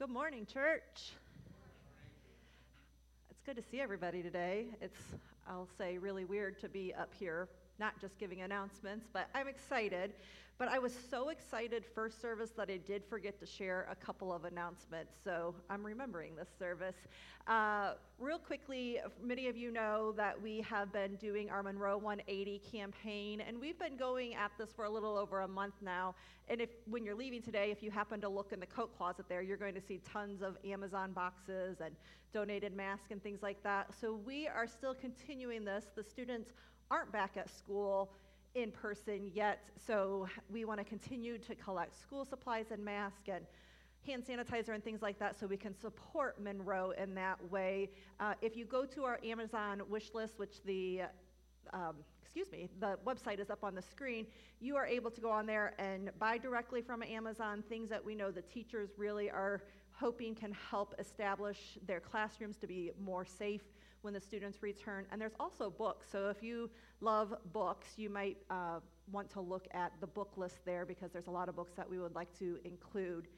Good morning, church. It's good to see everybody today. It's, I'll say, really weird to be up here, not just giving announcements, but I'm excited. But I was so excited first service that I did forget to share a couple of announcements, so I'm remembering this service. Uh, real quickly, many of you know that we have been doing our Monroe 180 campaign, and we've been going at this for a little over a month now. And if when you're leaving today, if you happen to look in the coat closet there, you're going to see tons of Amazon boxes and donated masks and things like that. So we are still continuing this. The students aren't back at school in person yet, so we want to continue to collect school supplies and masks and hand sanitizer and things like that so we can support Monroe in that way. Uh, if you go to our Amazon wish list, which the um, excuse me, the website is up on the screen. You are able to go on there and buy directly from Amazon things that we know the teachers really are hoping can help establish their classrooms to be more safe when the students return. And there's also books. So if you love books, you might uh, want to look at the book list there because there's a lot of books that we would like to include.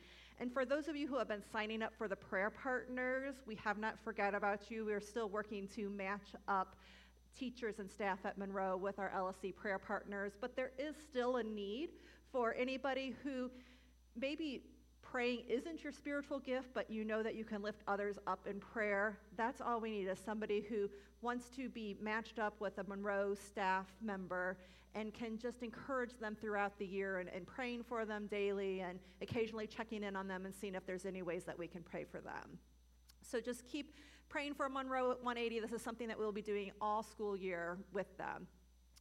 And for those of you who have been signing up for the prayer partners, we have not forgot about you. We're still working to match up teachers and staff at Monroe with our LSC prayer partners, but there is still a need for anybody who maybe praying isn't your spiritual gift, but you know that you can lift others up in prayer, that's all we need is somebody who wants to be matched up with a Monroe staff member and can just encourage them throughout the year and, and praying for them daily and occasionally checking in on them and seeing if there's any ways that we can pray for them. So just keep praying for Monroe 180. This is something that we'll be doing all school year with them.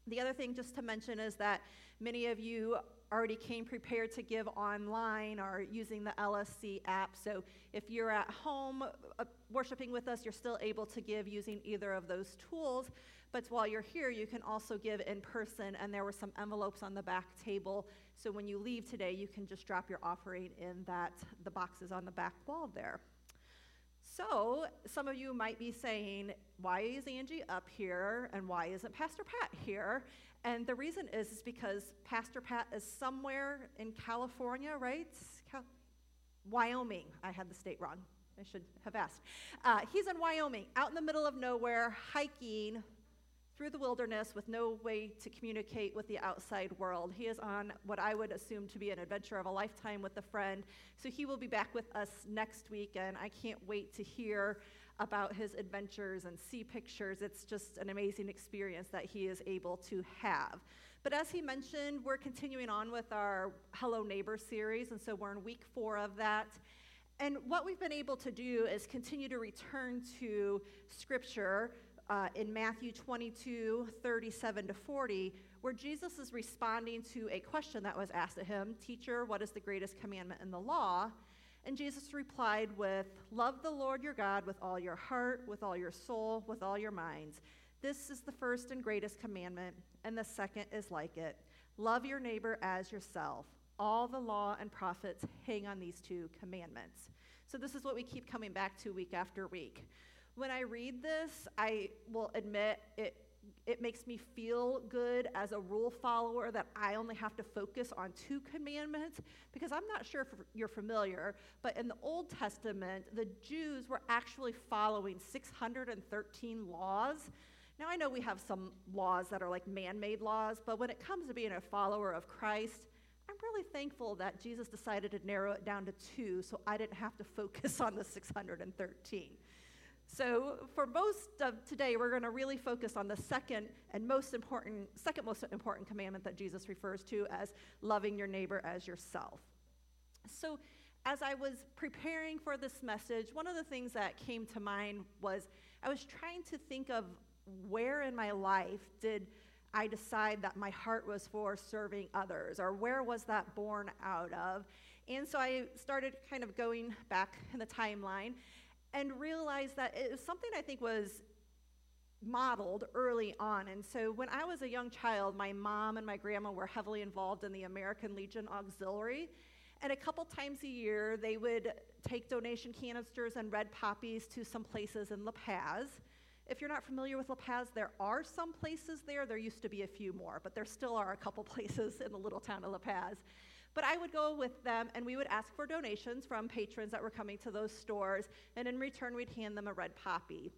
The other thing just to mention is that many of you already came prepared to give online or using the LSC app. So if you're at home uh, worshiping with us, you're still able to give using either of those tools. But while you're here, you can also give in person, and there were some envelopes on the back table. So when you leave today, you can just drop your offering in that the boxes on the back wall there. So, some of you might be saying, why is Angie up here and why isn't Pastor Pat here? And the reason is, is because Pastor Pat is somewhere in California, right? Cal- Wyoming. I had the state wrong. I should have asked. Uh, he's in Wyoming, out in the middle of nowhere, hiking through the wilderness with no way to communicate with the outside world. He is on what I would assume to be an adventure of a lifetime with a friend. So he will be back with us next week, and I can't wait to hear about his adventures and see pictures. It's just an amazing experience that he is able to have. But as he mentioned, we're continuing on with our Hello Neighbor series, and so we're in week four of that. And what we've been able to do is continue to return to Scripture uh, in Matthew 22 37 to 40, where Jesus is responding to a question that was asked of him Teacher, what is the greatest commandment in the law? And Jesus replied with, Love the Lord your God with all your heart, with all your soul, with all your minds. This is the first and greatest commandment, and the second is like it. Love your neighbor as yourself. All the law and prophets hang on these two commandments. So, this is what we keep coming back to week after week. When I read this, I will admit it it makes me feel good as a rule follower that I only have to focus on two commandments because I'm not sure if you're familiar, but in the Old Testament, the Jews were actually following 613 laws. Now, I know we have some laws that are like man made laws, but when it comes to being a follower of Christ, I'm really thankful that Jesus decided to narrow it down to two so I didn't have to focus on the 613. So for most of today, we're going to really focus on the second and most important, second most important commandment that Jesus refers to as loving your neighbor as yourself. So as I was preparing for this message, one of the things that came to mind was I was trying to think of where in my life did I decide that my heart was for serving others, or where was that born out of? And so I started kind of going back in the timeline and realized that it was something I think was modeled early on. And so when I was a young child, my mom and my grandma were heavily involved in the American Legion Auxiliary. And a couple times a year, they would take donation canisters and red poppies to some places in La Paz. If you're not familiar with La Paz, there are some places there. There used to be a few more, but there still are a couple places in the little town of La Paz. But I would go with them and we would ask for donations from patrons that were coming to those stores, and in return, we'd hand them a red poppy.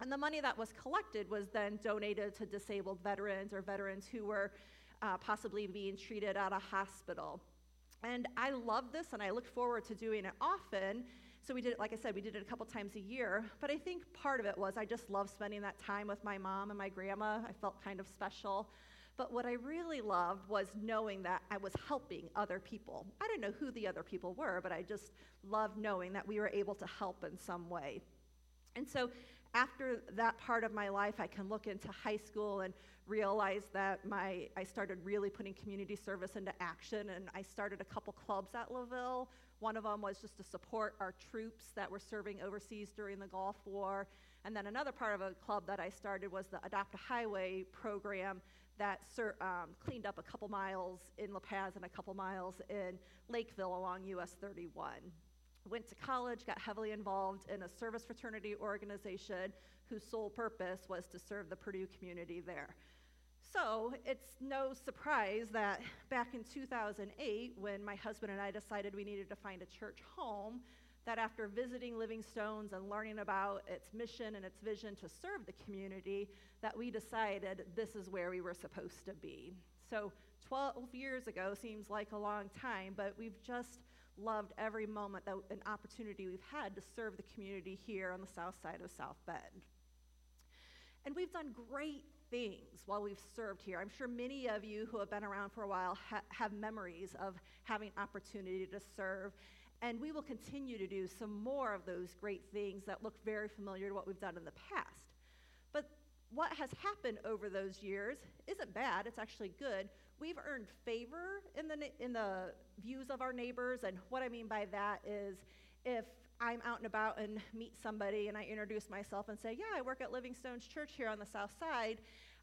And the money that was collected was then donated to disabled veterans or veterans who were uh, possibly being treated at a hospital. And I love this and I look forward to doing it often. So we did it, like I said, we did it a couple times a year. But I think part of it was I just love spending that time with my mom and my grandma. I felt kind of special. But what I really loved was knowing that I was helping other people. I didn't know who the other people were, but I just loved knowing that we were able to help in some way. And so after that part of my life, I can look into high school and realize that my, I started really putting community service into action, and I started a couple clubs at LaVille. One of them was just to support our troops that were serving overseas during the Gulf War. And then another part of a club that I started was the Adopt a Highway program that ser- um, cleaned up a couple miles in La Paz and a couple miles in Lakeville along US 31 went to college, got heavily involved in a service fraternity organization whose sole purpose was to serve the Purdue community there. So it's no surprise that back in 2008, when my husband and I decided we needed to find a church home, that after visiting Living Stones and learning about its mission and its vision to serve the community, that we decided this is where we were supposed to be. So 12 years ago seems like a long time, but we've just loved every moment that an opportunity we've had to serve the community here on the south side of South Bend. And we've done great things while we've served here. I'm sure many of you who have been around for a while ha- have memories of having opportunity to serve. And we will continue to do some more of those great things that look very familiar to what we've done in the past. But what has happened over those years isn't bad, it's actually good we've earned favor in the, in the views of our neighbors. And what I mean by that is if I'm out and about and meet somebody and I introduce myself and say, Yeah, I work at Living Stones Church here on the south side,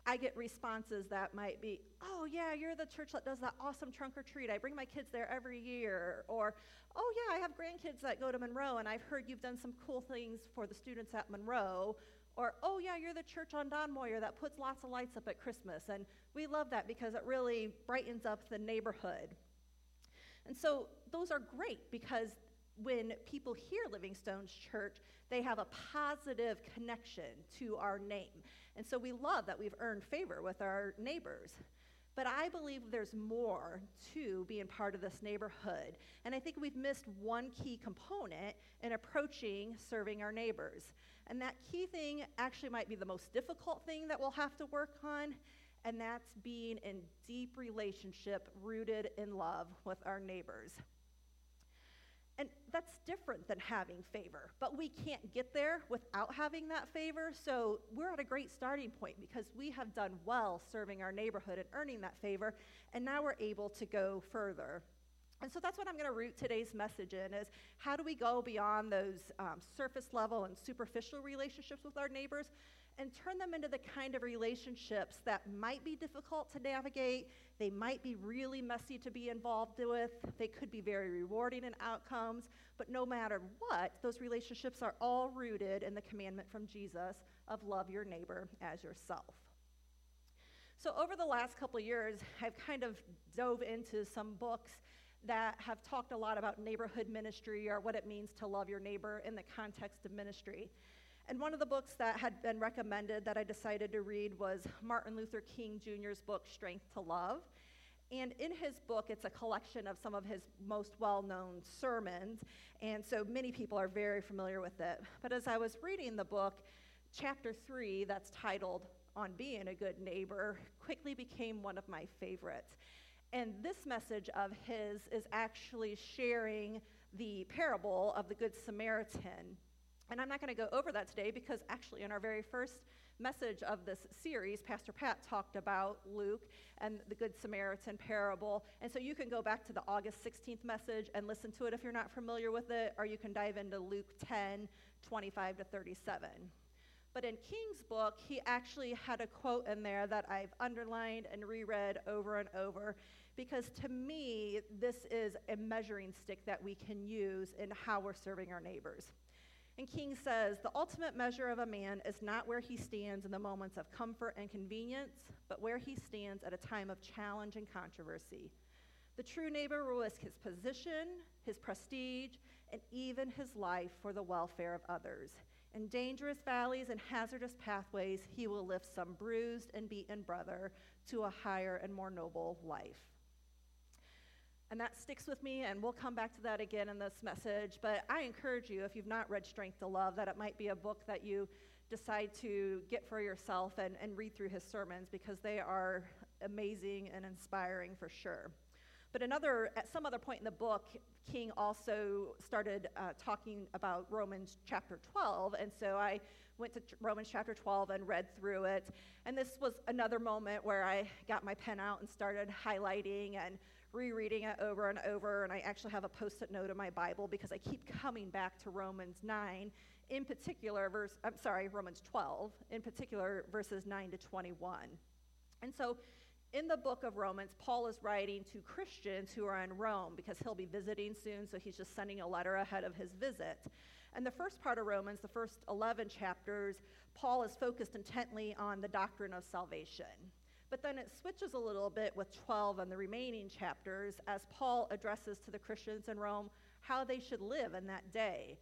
I get responses that might be, Oh, yeah, you're the church that does that awesome trunk or treat. I bring my kids there every year. Or, Oh, yeah, I have grandkids that go to Monroe and I've heard you've done some cool things for the students at Monroe. Or, oh, yeah, you're the church on Don Moyer that puts lots of lights up at Christmas. And we love that because it really brightens up the neighborhood. And so those are great because when people hear Living Stones Church, they have a positive connection to our name. And so we love that we've earned favor with our neighbors. But I believe there's more to being part of this neighborhood. And I think we've missed one key component in approaching serving our neighbors. And that key thing actually might be the most difficult thing that we'll have to work on, and that's being in deep relationship rooted in love with our neighbors. And that's different than having favor, but we can't get there without having that favor. So we're at a great starting point because we have done well serving our neighborhood and earning that favor, and now we're able to go further. And so that's what I'm going to root today's message in is how do we go beyond those um, surface level and superficial relationships with our neighbors and turn them into the kind of relationships that might be difficult to navigate, they might be really messy to be involved with, they could be very rewarding in outcomes, but no matter what, those relationships are all rooted in the commandment from Jesus of love your neighbor as yourself. So over the last couple years, I've kind of dove into some books that have talked a lot about neighborhood ministry or what it means to love your neighbor in the context of ministry. And one of the books that had been recommended that I decided to read was Martin Luther King Jr.'s book, Strength to Love. And in his book, it's a collection of some of his most well known sermons. And so many people are very familiar with it. But as I was reading the book, chapter three, that's titled On Being a Good Neighbor, quickly became one of my favorites. And this message of his is actually sharing the parable of the Good Samaritan. And I'm not going to go over that today because actually, in our very first message of this series, Pastor Pat talked about Luke and the Good Samaritan parable. And so you can go back to the August 16th message and listen to it if you're not familiar with it, or you can dive into Luke 10 25 to 37. But in King's book, he actually had a quote in there that I've underlined and reread over and over because to me, this is a measuring stick that we can use in how we're serving our neighbors. And King says, the ultimate measure of a man is not where he stands in the moments of comfort and convenience, but where he stands at a time of challenge and controversy. The true neighbor will risk his position, his prestige, and even his life for the welfare of others. In dangerous valleys and hazardous pathways, he will lift some bruised and beaten brother to a higher and more noble life. And that sticks with me, and we'll come back to that again in this message. But I encourage you, if you've not read Strength to Love, that it might be a book that you decide to get for yourself and, and read through his sermons because they are amazing and inspiring for sure. But another, at some other point in the book, King also started uh, talking about Romans chapter 12. And so I went to Romans chapter 12 and read through it. And this was another moment where I got my pen out and started highlighting and rereading it over and over. And I actually have a post it note in my Bible because I keep coming back to Romans 9, in particular, verse, I'm sorry, Romans 12, in particular, verses 9 to 21. And so in the book of Romans, Paul is writing to Christians who are in Rome because he'll be visiting soon, so he's just sending a letter ahead of his visit. And the first part of Romans, the first 11 chapters, Paul is focused intently on the doctrine of salvation. But then it switches a little bit with 12 and the remaining chapters as Paul addresses to the Christians in Rome how they should live in that day.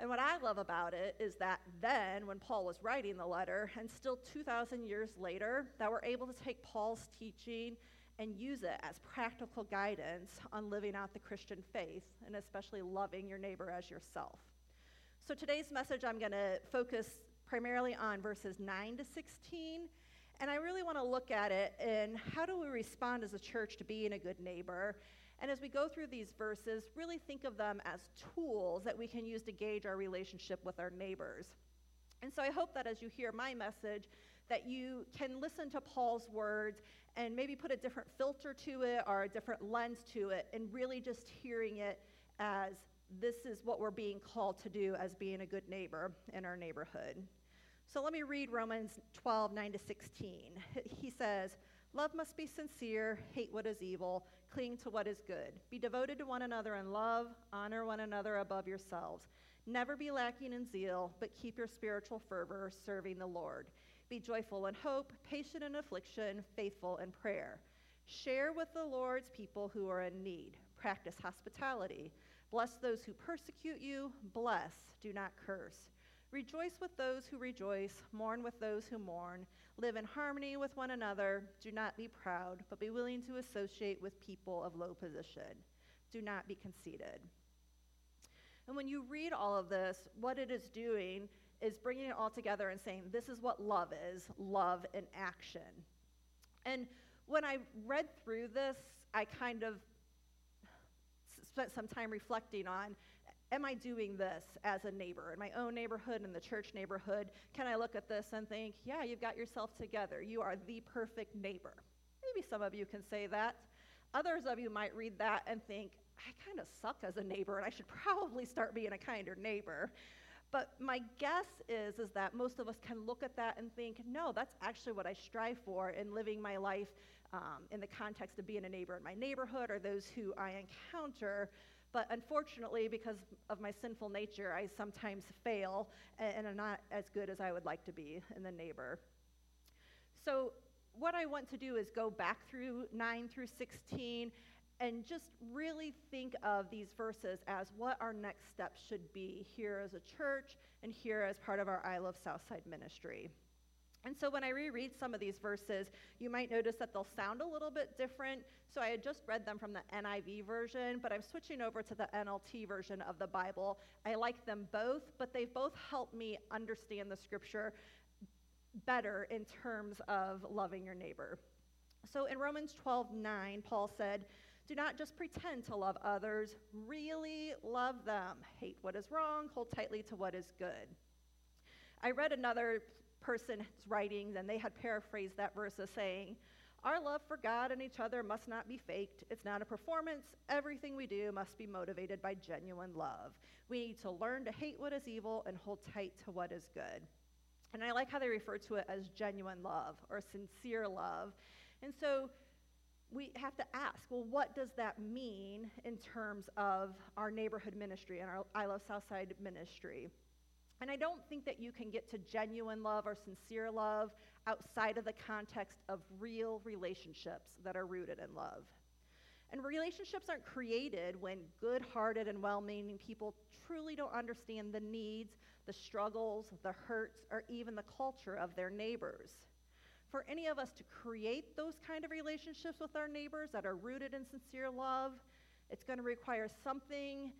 And what I love about it is that then, when Paul was writing the letter, and still 2,000 years later, that we're able to take Paul's teaching and use it as practical guidance on living out the Christian faith, and especially loving your neighbor as yourself. So today's message, I'm going to focus primarily on verses 9 to 16. And I really want to look at it and how do we respond as a church to being a good neighbor and as we go through these verses, really think of them as tools that we can use to gauge our relationship with our neighbors. And so I hope that as you hear my message, that you can listen to Paul's words and maybe put a different filter to it or a different lens to it, and really just hearing it as this is what we're being called to do as being a good neighbor in our neighborhood. So let me read Romans 12, 9 to 16. He says, Love must be sincere, hate what is evil, cling to what is good. Be devoted to one another in love, honor one another above yourselves. Never be lacking in zeal, but keep your spiritual fervor serving the Lord. Be joyful in hope, patient in affliction, faithful in prayer. Share with the Lord's people who are in need. Practice hospitality. Bless those who persecute you. Bless, do not curse. Rejoice with those who rejoice, mourn with those who mourn. Live in harmony with one another. Do not be proud, but be willing to associate with people of low position. Do not be conceited. And when you read all of this, what it is doing is bringing it all together and saying, this is what love is love in action. And when I read through this, I kind of spent some time reflecting on am I doing this as a neighbor in my own neighborhood, in the church neighborhood? Can I look at this and think, yeah, you've got yourself together. You are the perfect neighbor. Maybe some of you can say that. Others of you might read that and think, I kind of suck as a neighbor and I should probably start being a kinder neighbor. But my guess is, is that most of us can look at that and think, no, that's actually what I strive for in living my life um, in the context of being a neighbor in my neighborhood or those who I encounter. But unfortunately, because of my sinful nature, I sometimes fail and i'm not as good as I would like to be in the neighbor. So, what I want to do is go back through 9 through 16 and just really think of these verses as what our next steps should be here as a church and here as part of our I Love Southside ministry. And so when I reread some of these verses, you might notice that they'll sound a little bit different. So I had just read them from the NIV version, but I'm switching over to the NLT version of the Bible. I like them both, but they've both help me understand the scripture better in terms of loving your neighbor. So in Romans 12 9, Paul said, Do not just pretend to love others, really love them. Hate what is wrong, hold tightly to what is good. I read another person's writings, and they had paraphrased that verse as saying, Our love for God and each other must not be faked. It's not a performance. Everything we do must be motivated by genuine love. We need to learn to hate what is evil and hold tight to what is good. And I like how they refer to it as genuine love or sincere love. And so we have to ask well, what does that mean in terms of our neighborhood ministry and our I Love Southside ministry? And I don't think that you can get to genuine love or sincere love outside of the context of real relationships that are rooted in love. And relationships aren't created when good hearted and well meaning people truly don't understand the needs, the struggles, the hurts, or even the culture of their neighbors. For any of us to create those kind of relationships with our neighbors that are rooted in sincere love, it's going to require something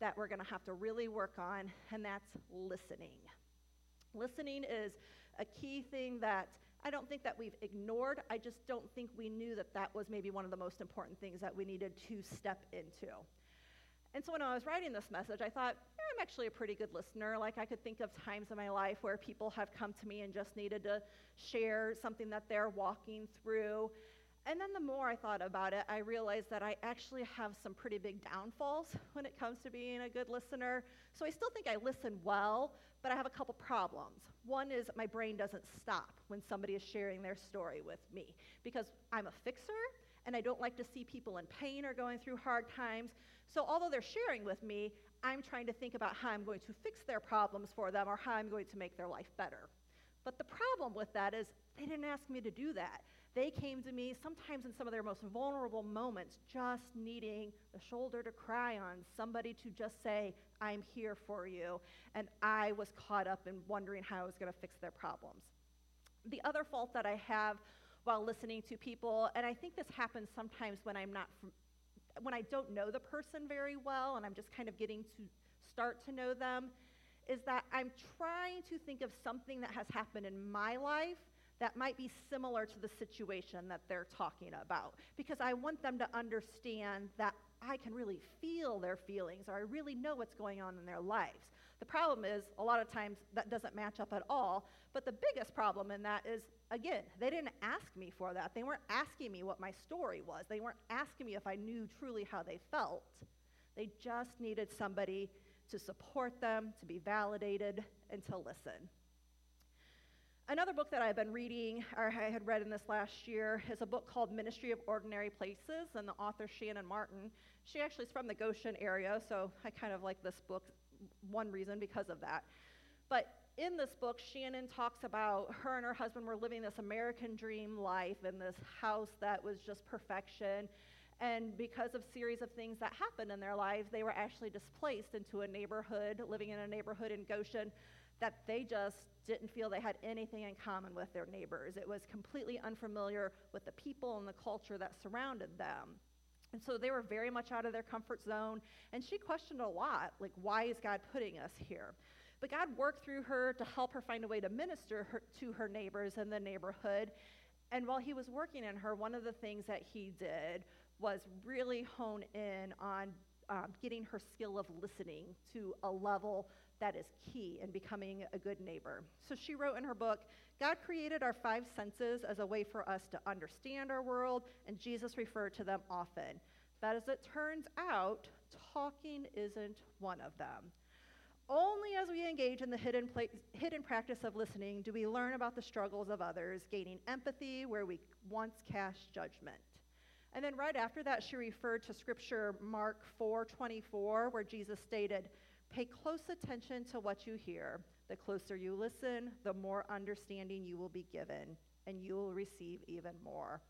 that we're going to have to really work on, and that's listening. Listening is a key thing that I don't think that we've ignored. I just don't think we knew that that was maybe one of the most important things that we needed to step into. And so when I was writing this message, I thought, yeah, I'm actually a pretty good listener. Like I could think of times in my life where people have come to me and just needed to share something that they're walking through. And then the more I thought about it, I realized that I actually have some pretty big downfalls when it comes to being a good listener. So I still think I listen well, but I have a couple problems. One is my brain doesn't stop when somebody is sharing their story with me because I'm a fixer and I don't like to see people in pain or going through hard times. So although they're sharing with me, I'm trying to think about how I'm going to fix their problems for them or how I'm going to make their life better. But the problem with that is they didn't ask me to do that. They came to me sometimes in some of their most vulnerable moments, just needing a shoulder to cry on, somebody to just say, I'm here for you. And I was caught up in wondering how I was going to fix their problems. The other fault that I have while listening to people, and I think this happens sometimes when I'm not, when I don't know the person very well and I'm just kind of getting to start to know them, is that I'm trying to think of something that has happened in my life that might be similar to the situation that they're talking about because I want them to understand that I can really feel their feelings or I really know what's going on in their lives. The problem is, a lot of times that doesn't match up at all. But the biggest problem in that is, again, they didn't ask me for that. They weren't asking me what my story was, they weren't asking me if I knew truly how they felt. They just needed somebody to support them, to be validated, and to listen. Another book that I've been reading, or I had read in this last year, is a book called Ministry of Ordinary Places, and the author Shannon Martin. She actually is from the Goshen area, so I kind of like this book, one reason because of that. But in this book, Shannon talks about her and her husband were living this American dream life in this house that was just perfection. And because of series of things that happened in their lives, they were actually displaced into a neighborhood, living in a neighborhood in Goshen that they just didn't feel they had anything in common with their neighbors. It was completely unfamiliar with the people and the culture that surrounded them. And so they were very much out of their comfort zone. And she questioned a lot like, why is God putting us here? But God worked through her to help her find a way to minister her, to her neighbors in the neighborhood. And while he was working in her, one of the things that he did was really hone in on um, getting her skill of listening to a level that is key in becoming a good neighbor. So she wrote in her book God created our five senses as a way for us to understand our world, and Jesus referred to them often. But as it turns out, talking isn't one of them. Only as we engage in the hidden, pla- hidden practice of listening do we learn about the struggles of others, gaining empathy where we once cast judgment. And then right after that, she referred to scripture Mark 4:24, where Jesus stated, Pay close attention to what you hear. The closer you listen, the more understanding you will be given, and you will receive even more.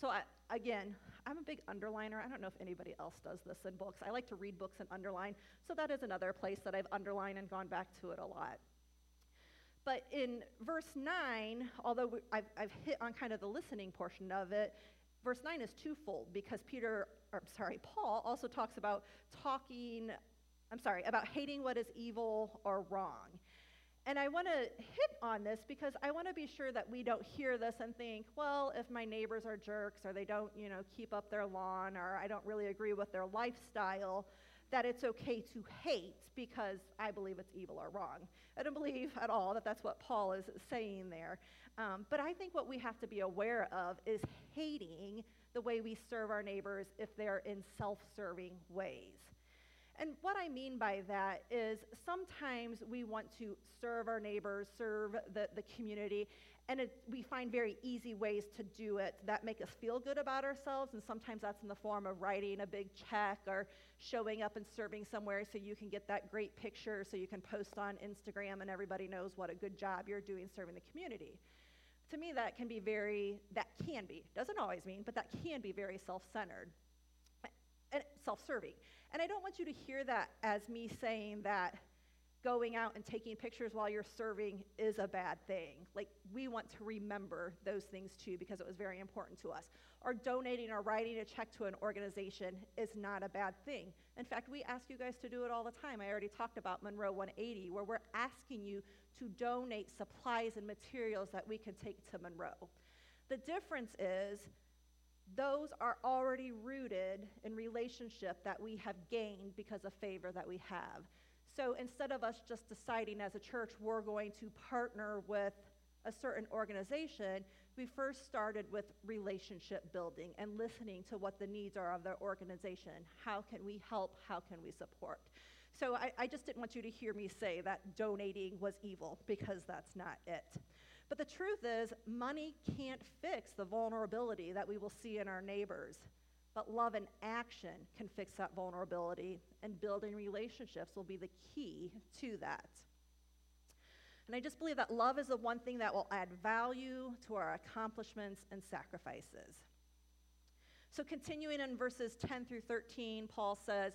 So, I, again, I'm a big underliner. I don't know if anybody else does this in books. I like to read books and underline. So, that is another place that I've underlined and gone back to it a lot. But in verse 9, although I've, I've hit on kind of the listening portion of it, verse 9 is twofold because Peter, or sorry, Paul also talks about talking I'm sorry, about hating what is evil or wrong. And I want to hit on this because I want to be sure that we don't hear this and think, well, if my neighbors are jerks or they don't, you know, keep up their lawn or I don't really agree with their lifestyle, that it's okay to hate because I believe it's evil or wrong. I don't believe at all that that's what Paul is saying there. Um, but I think what we have to be aware of is hating the way we serve our neighbors if they're in self serving ways. And what I mean by that is sometimes we want to serve our neighbors, serve the, the community, and it, we find very easy ways to do it that make us feel good about ourselves. And sometimes that's in the form of writing a big check or showing up and serving somewhere so you can get that great picture so you can post on Instagram and everybody knows what a good job you're doing serving the community. To me, that can be very, that can be, doesn't always mean, but that can be very self centered self serving. And I don't want you to hear that as me saying that going out and taking pictures while you're serving is a bad thing. Like, we want to remember those things too because it was very important to us. Or donating or writing a check to an organization is not a bad thing. In fact, we ask you guys to do it all the time. I already talked about Monroe 180, where we're asking you to donate supplies and materials that we can take to Monroe. The difference is, those are already rooted in relationship that we have gained because of favor that we have. So instead of us just deciding as a church we're going to partner with a certain organization, we first started with relationship building and listening to what the needs are of the organization. How can we help? How can we support? So I, I just didn't want you to hear me say that donating was evil because that's not it. But the truth is, money can't fix the vulnerability that we will see in our neighbors. But love and action can fix that vulnerability, and building relationships will be the key to that. And I just believe that love is the one thing that will add value to our accomplishments and sacrifices. So, continuing in verses 10 through 13, Paul says,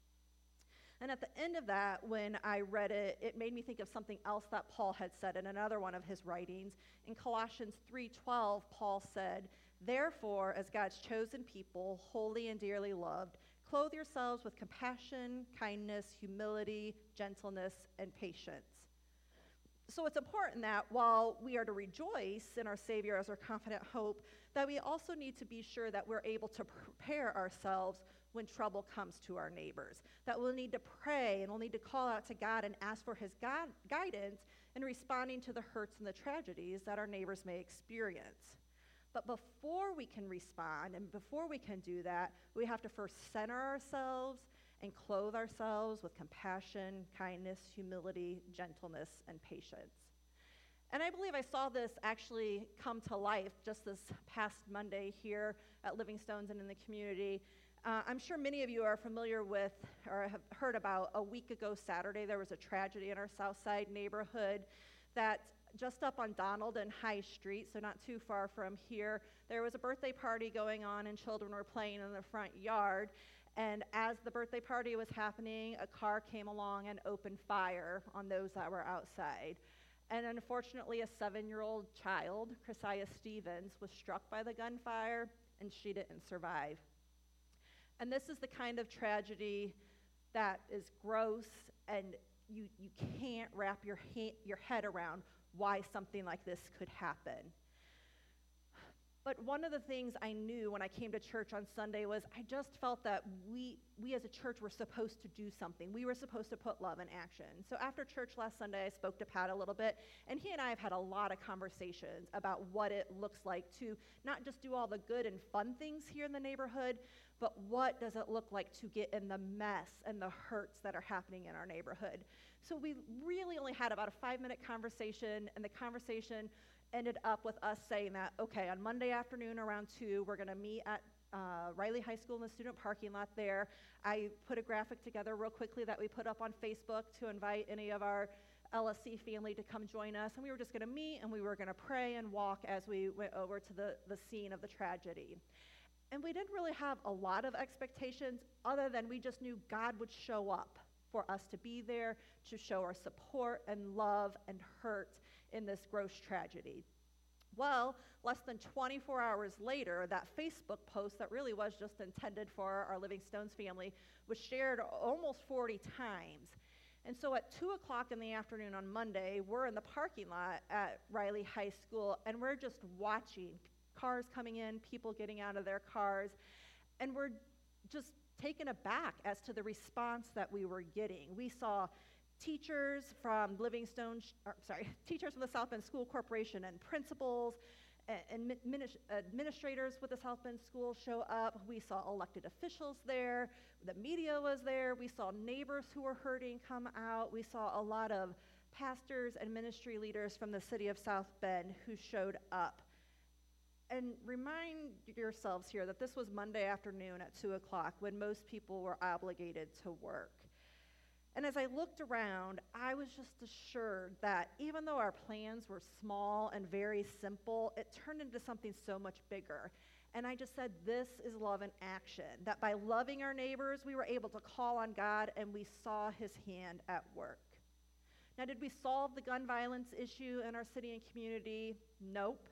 And at the end of that, when I read it, it made me think of something else that Paul had said in another one of his writings. In Colossians 3:12, Paul said, "Therefore, as God's chosen people, holy and dearly loved, Clothe yourselves with compassion, kindness, humility, gentleness, and patience. So it's important that while we are to rejoice in our Savior as our confident hope, that we also need to be sure that we're able to prepare ourselves when trouble comes to our neighbors. That we'll need to pray and we'll need to call out to God and ask for His God, guidance in responding to the hurts and the tragedies that our neighbors may experience. But before we can respond and before we can do that, we have to first center ourselves and clothe ourselves with compassion, kindness, humility, gentleness, and patience. And I believe I saw this actually come to life just this past Monday here at Living Stones and in the community. Uh, I'm sure many of you are familiar with or have heard about a week ago Saturday, there was a tragedy in our South Side neighborhood that just up on Donald and High Street, so not too far from here, there was a birthday party going on and children were playing in the front yard. And as the birthday party was happening, a car came along and opened fire on those that were outside. And unfortunately, a seven year old child, Chrisia Stevens, was struck by the gunfire and she didn't survive. And this is the kind of tragedy that is gross and you, you can't wrap your, ha- your head around why something like this could happen. But one of the things I knew when I came to church on Sunday was I just felt that we, we as a church were supposed to do something. We were supposed to put love in action. So after church last Sunday, I spoke to Pat a little bit, and he and I have had a lot of conversations about what it looks like to not just do all the good and fun things here in the neighborhood, but what does it look like to get in the mess and the hurts that are happening in our neighborhood. So we really only had about a five minute conversation, and the conversation ended up with us saying that, okay, on Monday afternoon around 2, we're going to meet at uh, Riley High School in the student parking lot there. I put a graphic together real quickly that we put up on Facebook to invite any of our LSC family to come join us. And we were just going to meet and we were going to pray and walk as we went over to the, the scene of the tragedy. And we didn't really have a lot of expectations other than we just knew God would show up for us to be there to show our support and love and hurt in this gross tragedy. Well, less than 24 hours later, that Facebook post that really was just intended for our Living Stones family was shared almost 40 times. And so at 2 o'clock in the afternoon on Monday, we're in the parking lot at Riley High School and we're just watching cars coming in, people getting out of their cars, and we're just taken aback as to the response that we were getting. We saw teachers from Livingstone, or, sorry, teachers from the South Bend School Corporation and principals and administrators with the South Bend School show up. We saw elected officials there. The media was there. We saw neighbors who were hurting come out. We saw a lot of pastors and ministry leaders from the city of South Bend who showed up. And remind yourselves here that this was Monday afternoon at 2 o'clock when most people were obligated to work. And as I looked around, I was just assured that even though our plans were small and very simple, it turned into something so much bigger. And I just said, This is love in action. That by loving our neighbors, we were able to call on God and we saw his hand at work. Now, did we solve the gun violence issue in our city and community? Nope.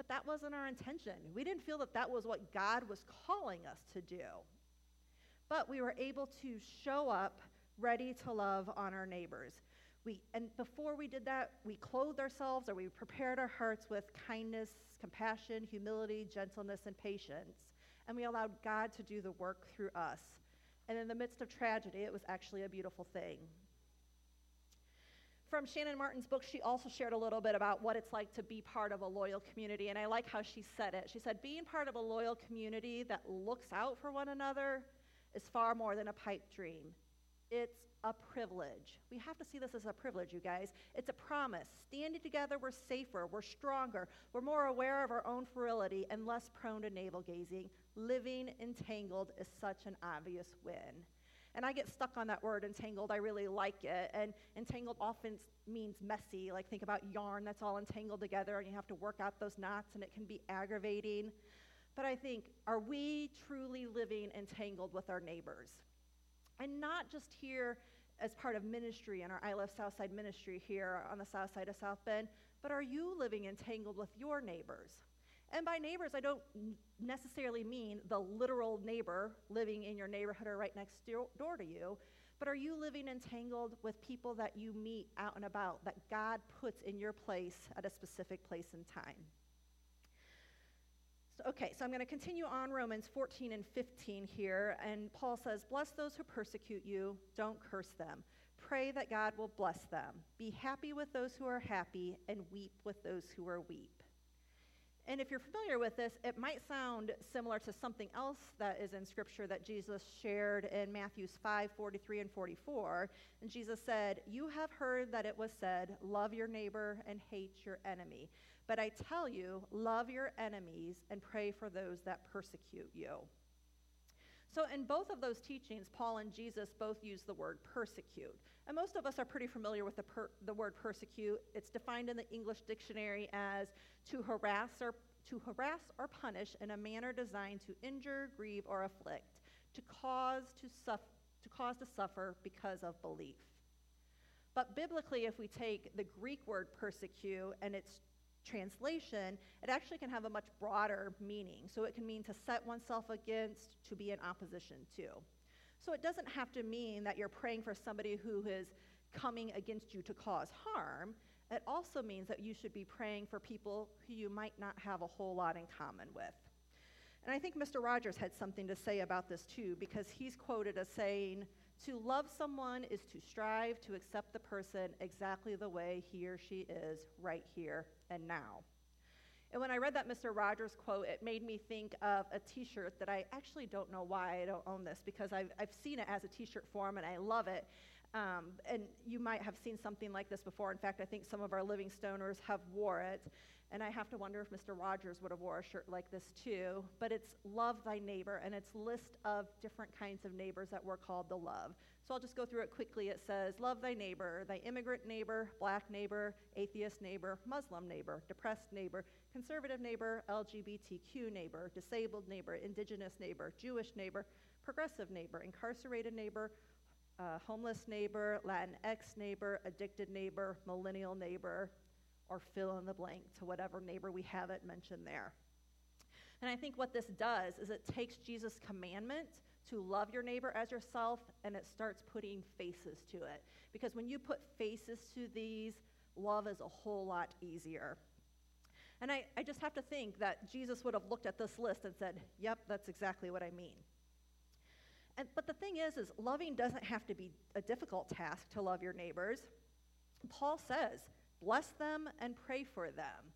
But that wasn't our intention. We didn't feel that that was what God was calling us to do. But we were able to show up ready to love on our neighbors. We, and before we did that, we clothed ourselves or we prepared our hearts with kindness, compassion, humility, gentleness, and patience. And we allowed God to do the work through us. And in the midst of tragedy, it was actually a beautiful thing. From Shannon Martin's book, she also shared a little bit about what it's like to be part of a loyal community. And I like how she said it. She said, Being part of a loyal community that looks out for one another is far more than a pipe dream. It's a privilege. We have to see this as a privilege, you guys. It's a promise. Standing together, we're safer, we're stronger, we're more aware of our own virility, and less prone to navel gazing. Living entangled is such an obvious win. And I get stuck on that word entangled. I really like it. And entangled often means messy. Like think about yarn that's all entangled together and you have to work out those knots and it can be aggravating. But I think, are we truly living entangled with our neighbors? And not just here as part of ministry in our I Love Southside ministry here on the south side of South Bend, but are you living entangled with your neighbors? And by neighbors, I don't necessarily mean the literal neighbor living in your neighborhood or right next door to you, but are you living entangled with people that you meet out and about that God puts in your place at a specific place and time? okay, so I'm going to continue on Romans 14 and 15 here. And Paul says, Bless those who persecute you, don't curse them. Pray that God will bless them. Be happy with those who are happy, and weep with those who are weep. And if you're familiar with this, it might sound similar to something else that is in Scripture that Jesus shared in Matthews 5 43 and 44. And Jesus said, You have heard that it was said, Love your neighbor and hate your enemy. But I tell you, love your enemies and pray for those that persecute you. So, in both of those teachings, Paul and Jesus both use the word persecute. And most of us are pretty familiar with the, per, the word persecute. It's defined in the English dictionary as to harass or to harass or punish in a manner designed to injure, grieve, or afflict, to cause to, to cause to suffer because of belief. But biblically, if we take the Greek word persecute and its translation, it actually can have a much broader meaning. So it can mean to set oneself against, to be in opposition to. So it doesn't have to mean that you're praying for somebody who is coming against you to cause harm. It also means that you should be praying for people who you might not have a whole lot in common with. And I think Mr. Rogers had something to say about this too, because he's quoted as saying, To love someone is to strive to accept the person exactly the way he or she is right here and now. And when I read that Mr. Rogers quote, it made me think of a t shirt that I actually don't know why I don't own this because I've, I've seen it as a t shirt form and I love it. Um, and you might have seen something like this before. In fact, I think some of our living stoners have wore it. And I have to wonder if Mr. Rogers would have wore a shirt like this too. But it's love thy neighbor, and it's list of different kinds of neighbors that we're called to love. So I'll just go through it quickly. It says, Love thy neighbor, thy immigrant neighbor, black neighbor, atheist neighbor, Muslim neighbor, depressed neighbor, conservative neighbor, LGBTQ neighbor, disabled neighbor, indigenous neighbor, Jewish neighbor, progressive neighbor, incarcerated neighbor, uh, homeless neighbor, Latinx neighbor, addicted neighbor, millennial neighbor, or fill in the blank to whatever neighbor we have it mentioned there. And I think what this does is it takes Jesus' commandment to love your neighbor as yourself, and it starts putting faces to it. Because when you put faces to these, love is a whole lot easier. And I, I just have to think that Jesus would have looked at this list and said, Yep, that's exactly what I mean. And, but the thing is, is loving doesn't have to be a difficult task to love your neighbors. Paul says, bless them and pray for them.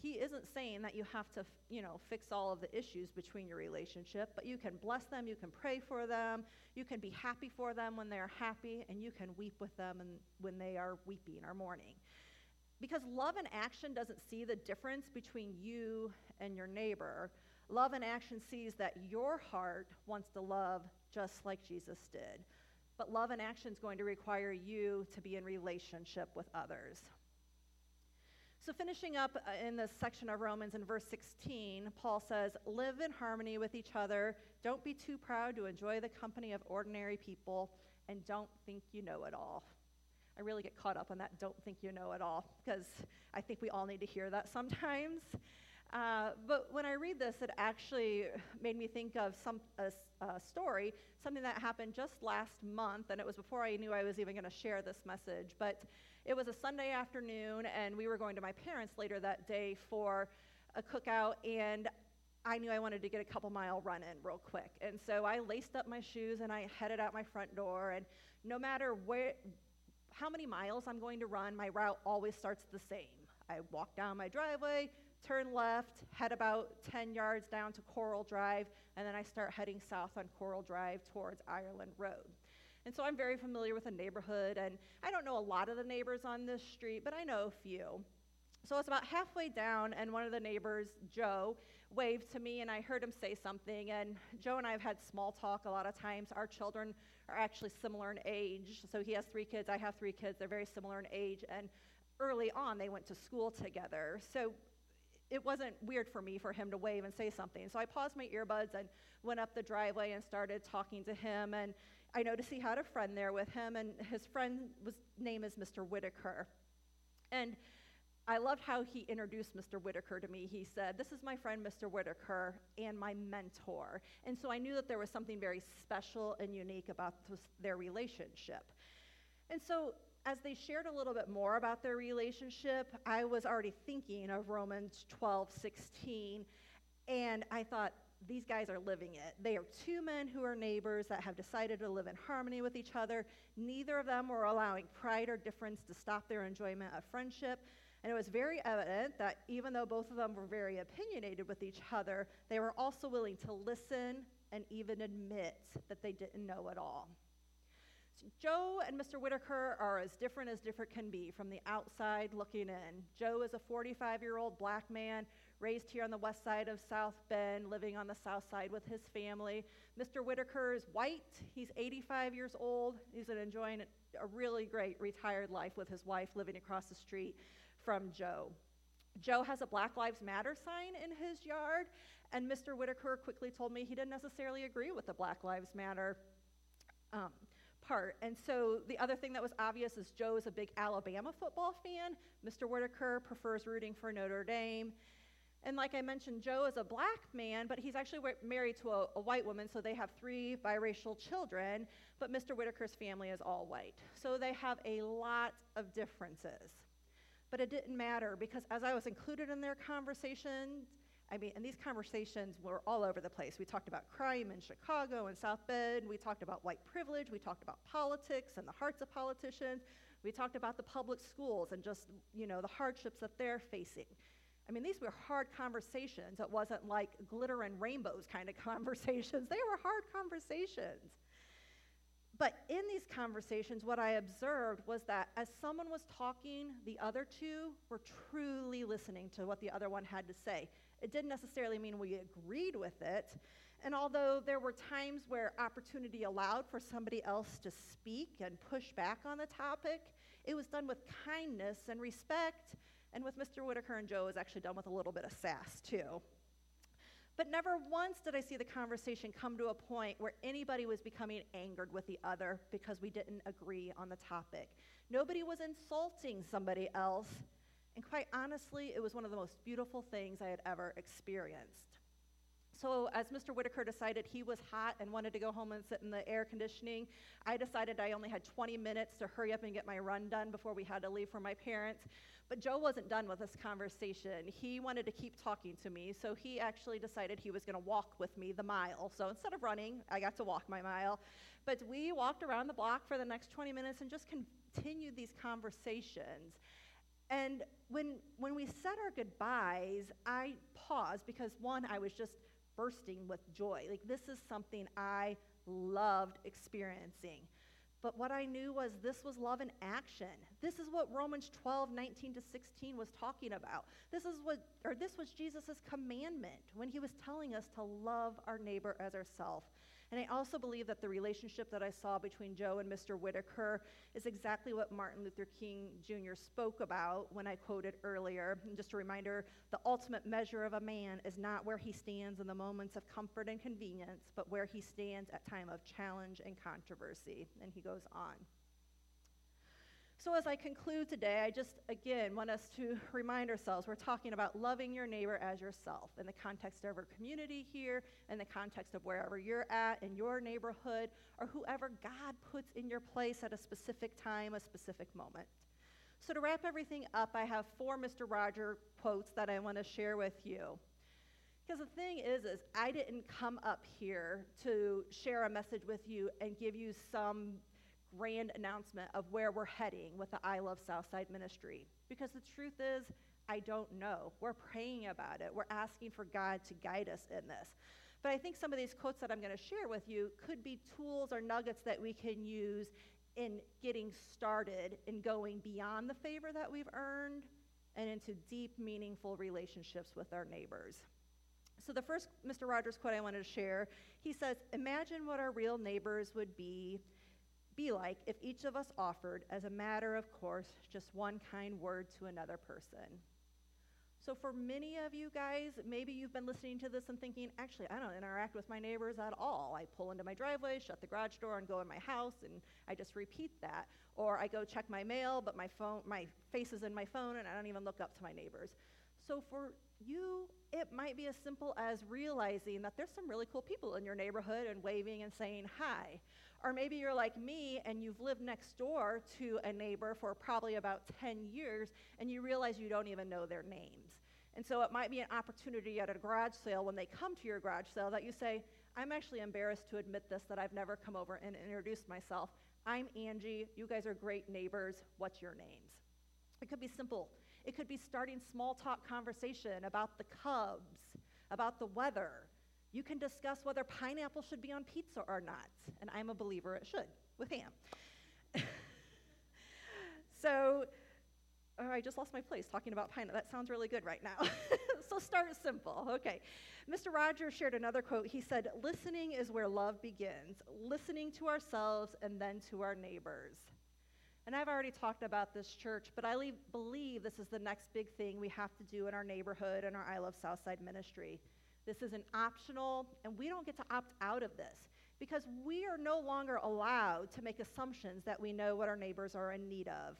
he isn't saying that you have to, you know, fix all of the issues between your relationship, but you can bless them, you can pray for them, you can be happy for them when they're happy, and you can weep with them and when they are weeping or mourning. Because love and action doesn't see the difference between you and your neighbor. Love and action sees that your heart wants to love just like Jesus did. But love and action is going to require you to be in relationship with others. So, finishing up uh, in this section of Romans in verse 16, Paul says, Live in harmony with each other. Don't be too proud to enjoy the company of ordinary people, and don't think you know it all. I really get caught up on that don't think you know it all because I think we all need to hear that sometimes. Uh, but when I read this, it actually made me think of some a, a story, something that happened just last month, and it was before I knew I was even going to share this message. But it was a Sunday afternoon, and we were going to my parents later that day for a cookout, and I knew I wanted to get a couple mile run in real quick. And so I laced up my shoes and I headed out my front door, and no matter where, how many miles I'm going to run, my route always starts the same. I walk down my driveway, turn left, head about 10 yards down to Coral Drive, and then I start heading south on Coral Drive towards Ireland Road. And so I'm very familiar with the neighborhood, and I don't know a lot of the neighbors on this street, but I know a few. So it's about halfway down, and one of the neighbors, Joe, waved to me, and I heard him say something. And Joe and I have had small talk a lot of times. Our children are actually similar in age. So he has three kids, I have three kids. They're very similar in age. And early on, they went to school together. So it wasn't weird for me for him to wave and say something. So I paused my earbuds and went up the driveway and started talking to him. And I noticed he had a friend there with him, and his friend was name is Mr. Whitaker. And I loved how he introduced Mr. Whitaker to me. He said, This is my friend, Mr. Whitaker, and my mentor. And so I knew that there was something very special and unique about this, their relationship. And so as they shared a little bit more about their relationship, I was already thinking of Romans 12, 16, and I thought, these guys are living it. They are two men who are neighbors that have decided to live in harmony with each other. Neither of them were allowing pride or difference to stop their enjoyment of friendship. And it was very evident that even though both of them were very opinionated with each other, they were also willing to listen and even admit that they didn't know it all. Joe and Mr. Whitaker are as different as different can be from the outside looking in. Joe is a 45 year old black man raised here on the west side of South Bend, living on the south side with his family. Mr. Whitaker is white. He's 85 years old. He's enjoying a really great retired life with his wife living across the street from Joe. Joe has a Black Lives Matter sign in his yard, and Mr. Whitaker quickly told me he didn't necessarily agree with the Black Lives Matter um, part. And so the other thing that was obvious is Joe is a big Alabama football fan. Mr. Whitaker prefers rooting for Notre Dame. And like I mentioned, Joe is a black man, but he's actually married to a, a, white woman, so they have three biracial children. But Mr. Whitaker's family is all white. So they have a lot of differences. But it didn't matter because as I was included in their conversations, I mean, and these conversations were all over the place. We talked about crime in Chicago and South Bend. We talked about white privilege. We talked about politics and the hearts of politicians. We talked about the public schools and just, you know, the hardships that they're facing. I mean, these were hard conversations. It wasn't like glitter and rainbows kind of conversations. They were hard conversations. But in these conversations, what I observed was that as someone was talking, the other two were truly listening to what the other one had to say. It didn't necessarily mean we agreed with it. And although there were times where opportunity allowed for somebody else to speak and push back on the topic, it was done with kindness and respect. And with Mr. Whitaker and Joe, it was actually done with a little bit of sass, too. But never once did I see the conversation come to a point where anybody was becoming angered with the other because we didn't agree on the topic. Nobody was insulting somebody else. And quite honestly, it was one of the most beautiful things I had ever experienced. So, as Mr. Whitaker decided he was hot and wanted to go home and sit in the air conditioning, I decided I only had 20 minutes to hurry up and get my run done before we had to leave for my parents. But Joe wasn't done with this conversation. He wanted to keep talking to me, so he actually decided he was going to walk with me the mile. So instead of running, I got to walk my mile. But we walked around the block for the next 20 minutes and just continued these conversations. And when, when we said our goodbyes, I paused because one, I was just bursting with joy. Like, this is something I loved experiencing. But what I knew was this was love in action. This is what Romans 12, 19 to 16 was talking about. This is what, or this was Jesus' commandment when he was telling us to love our neighbor as ourselves. And I also believe that the relationship that I saw between Joe and Mr. Whitaker is exactly what Martin Luther King Jr. spoke about when I quoted earlier. And just a reminder the ultimate measure of a man is not where he stands in the moments of comfort and convenience, but where he stands at time of challenge and controversy. And he goes on. So, as I conclude today, I just again want us to remind ourselves we're talking about loving your neighbor as yourself in the context of our community here, in the context of wherever you're at, in your neighborhood, or whoever God puts in your place at a specific time, a specific moment. So, to wrap everything up, I have four Mr. Roger quotes that I want to share with you. Because the thing is, is I didn't come up here to share a message with you and give you some grand announcement of where we're heading with the I Love Southside ministry. Because the truth is, I don't know. We're praying about it. We're asking for God to guide us in this. But I think some of these quotes that I'm going to share with you could be tools or nuggets that we can use in getting started in going beyond the favor that we've earned and into deep, meaningful relationships with our neighbors. So, the first Mr. Rogers quote I wanted to share he says, Imagine what our real neighbors would be be like if each of us offered, as a matter of course, just one kind word to another person. So, for many of you guys, maybe you've been listening to this and thinking, actually, I don't interact with my neighbors at all. I pull into my driveway, shut the garage door, and go in my house, and I just repeat that. Or I go check my mail, but my phone, my face is in my phone, and I don't even look up to my neighbors. So, for you, it might be as simple as realizing that there's some really cool people in your neighborhood and waving and saying hi. Or maybe you're like me and you've lived next door to a neighbor for probably about 10 years and you realize you don't even know their names. And so it might be an opportunity at a garage sale when they come to your garage sale that you say, I'm actually embarrassed to admit this that I've never come over and introduced myself. I'm Angie. You guys are great neighbors. What's your names? It could be simple. It could be starting small talk conversation about the Cubs, about the weather, you can discuss whether pineapple should be on pizza or not. And I'm a believer it should, with ham. so, oh, I just lost my place talking about pineapple. That sounds really good right now. so start simple. Okay. Mr. Rogers shared another quote. He said, Listening is where love begins, listening to ourselves and then to our neighbors. And I've already talked about this church, but I believe this is the next big thing we have to do in our neighborhood and our I Love Southside ministry. This is an optional, and we don't get to opt out of this because we are no longer allowed to make assumptions that we know what our neighbors are in need of.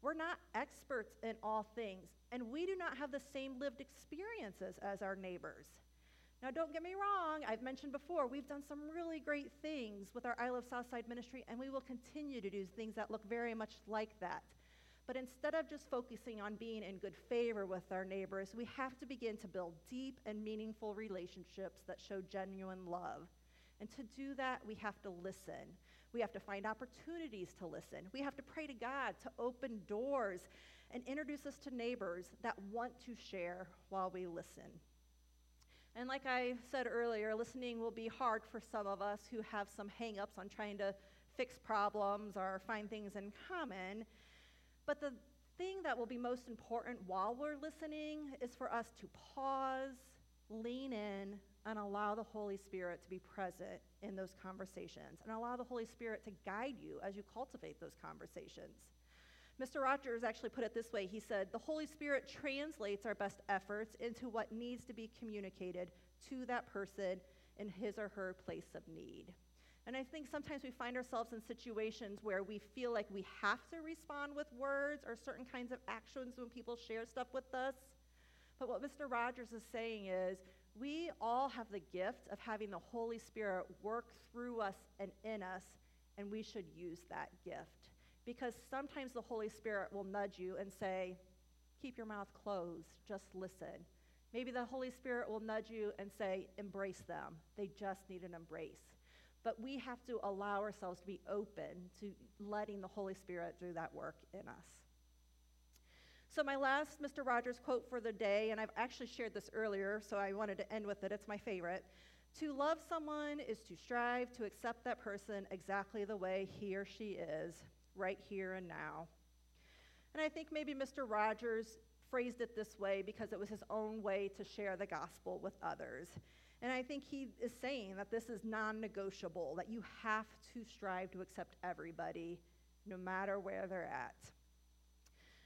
We're not experts in all things, and we do not have the same lived experiences as our neighbors. Now, don't get me wrong, I've mentioned before, we've done some really great things with our I Love Southside ministry, and we will continue to do things that look very much like that. But instead of just focusing on being in good favor with our neighbors, we have to begin to build deep and meaningful relationships that show genuine love. And to do that, we have to listen. We have to find opportunities to listen. We have to pray to God to open doors and introduce us to neighbors that want to share while we listen. And like I said earlier, listening will be hard for some of us who have some hangups on trying to fix problems or find things in common. But the thing that will be most important while we're listening is for us to pause, lean in, and allow the Holy Spirit to be present in those conversations and allow the Holy Spirit to guide you as you cultivate those conversations. Mr. Rogers actually put it this way He said, The Holy Spirit translates our best efforts into what needs to be communicated to that person in his or her place of need. And I think sometimes we find ourselves in situations where we feel like we have to respond with words or certain kinds of actions when people share stuff with us. But what Mr. Rogers is saying is we all have the gift of having the Holy Spirit work through us and in us, and we should use that gift. Because sometimes the Holy Spirit will nudge you and say, Keep your mouth closed, just listen. Maybe the Holy Spirit will nudge you and say, Embrace them. They just need an embrace. But we have to allow ourselves to be open to letting the Holy Spirit do that work in us. So, my last Mr. Rogers quote for the day, and I've actually shared this earlier, so I wanted to end with it. It's my favorite. To love someone is to strive to accept that person exactly the way he or she is, right here and now. And I think maybe Mr. Rogers phrased it this way because it was his own way to share the gospel with others. And I think he is saying that this is non negotiable, that you have to strive to accept everybody, no matter where they're at.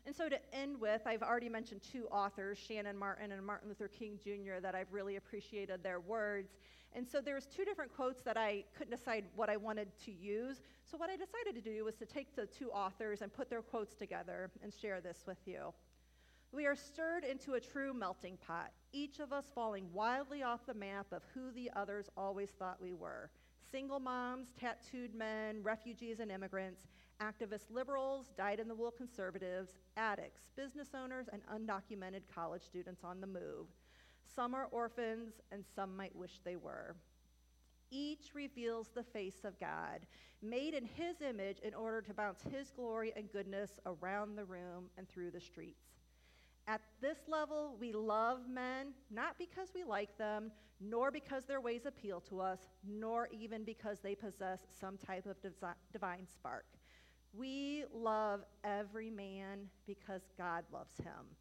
And so, to end with, I've already mentioned two authors, Shannon Martin and Martin Luther King Jr., that I've really appreciated their words. And so, there's two different quotes that I couldn't decide what I wanted to use. So, what I decided to do was to take the two authors and put their quotes together and share this with you. We are stirred into a true melting pot, each of us falling wildly off the map of who the others always thought we were single moms, tattooed men, refugees and immigrants, activist liberals, dyed in the wool conservatives, addicts, business owners, and undocumented college students on the move. Some are orphans, and some might wish they were. Each reveals the face of God, made in His image in order to bounce His glory and goodness around the room and through the streets. At this level, we love men not because we like them, nor because their ways appeal to us, nor even because they possess some type of divine spark. We love every man because God loves him.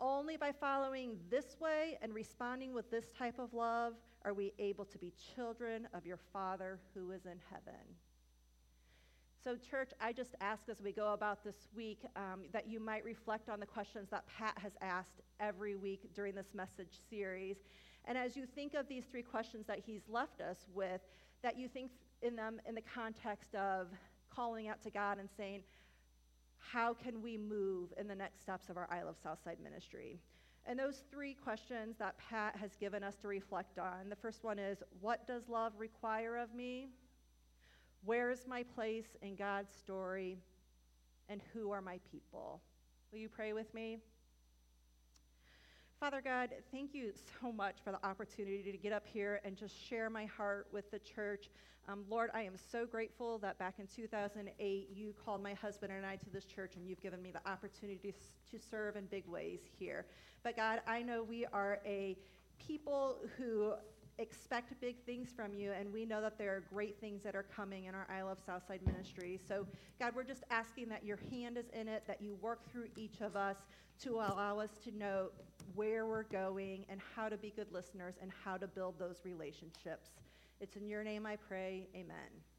Only by following this way and responding with this type of love are we able to be children of your Father who is in heaven. So, church, I just ask as we go about this week um, that you might reflect on the questions that Pat has asked every week during this message series. And as you think of these three questions that he's left us with, that you think in them in the context of calling out to God and saying, how can we move in the next steps of our I Love Southside ministry? And those three questions that Pat has given us to reflect on the first one is, What does love require of me? Where is my place in God's story? And who are my people? Will you pray with me? Father God, thank you so much for the opportunity to get up here and just share my heart with the church. Um, Lord, I am so grateful that back in 2008, you called my husband and I to this church, and you've given me the opportunity to serve in big ways here. But God, I know we are a people who expect big things from you, and we know that there are great things that are coming in our I Love Southside ministry. So, God, we're just asking that your hand is in it, that you work through each of us to allow us to know where we're going and how to be good listeners and how to build those relationships. It's in your name I pray. Amen.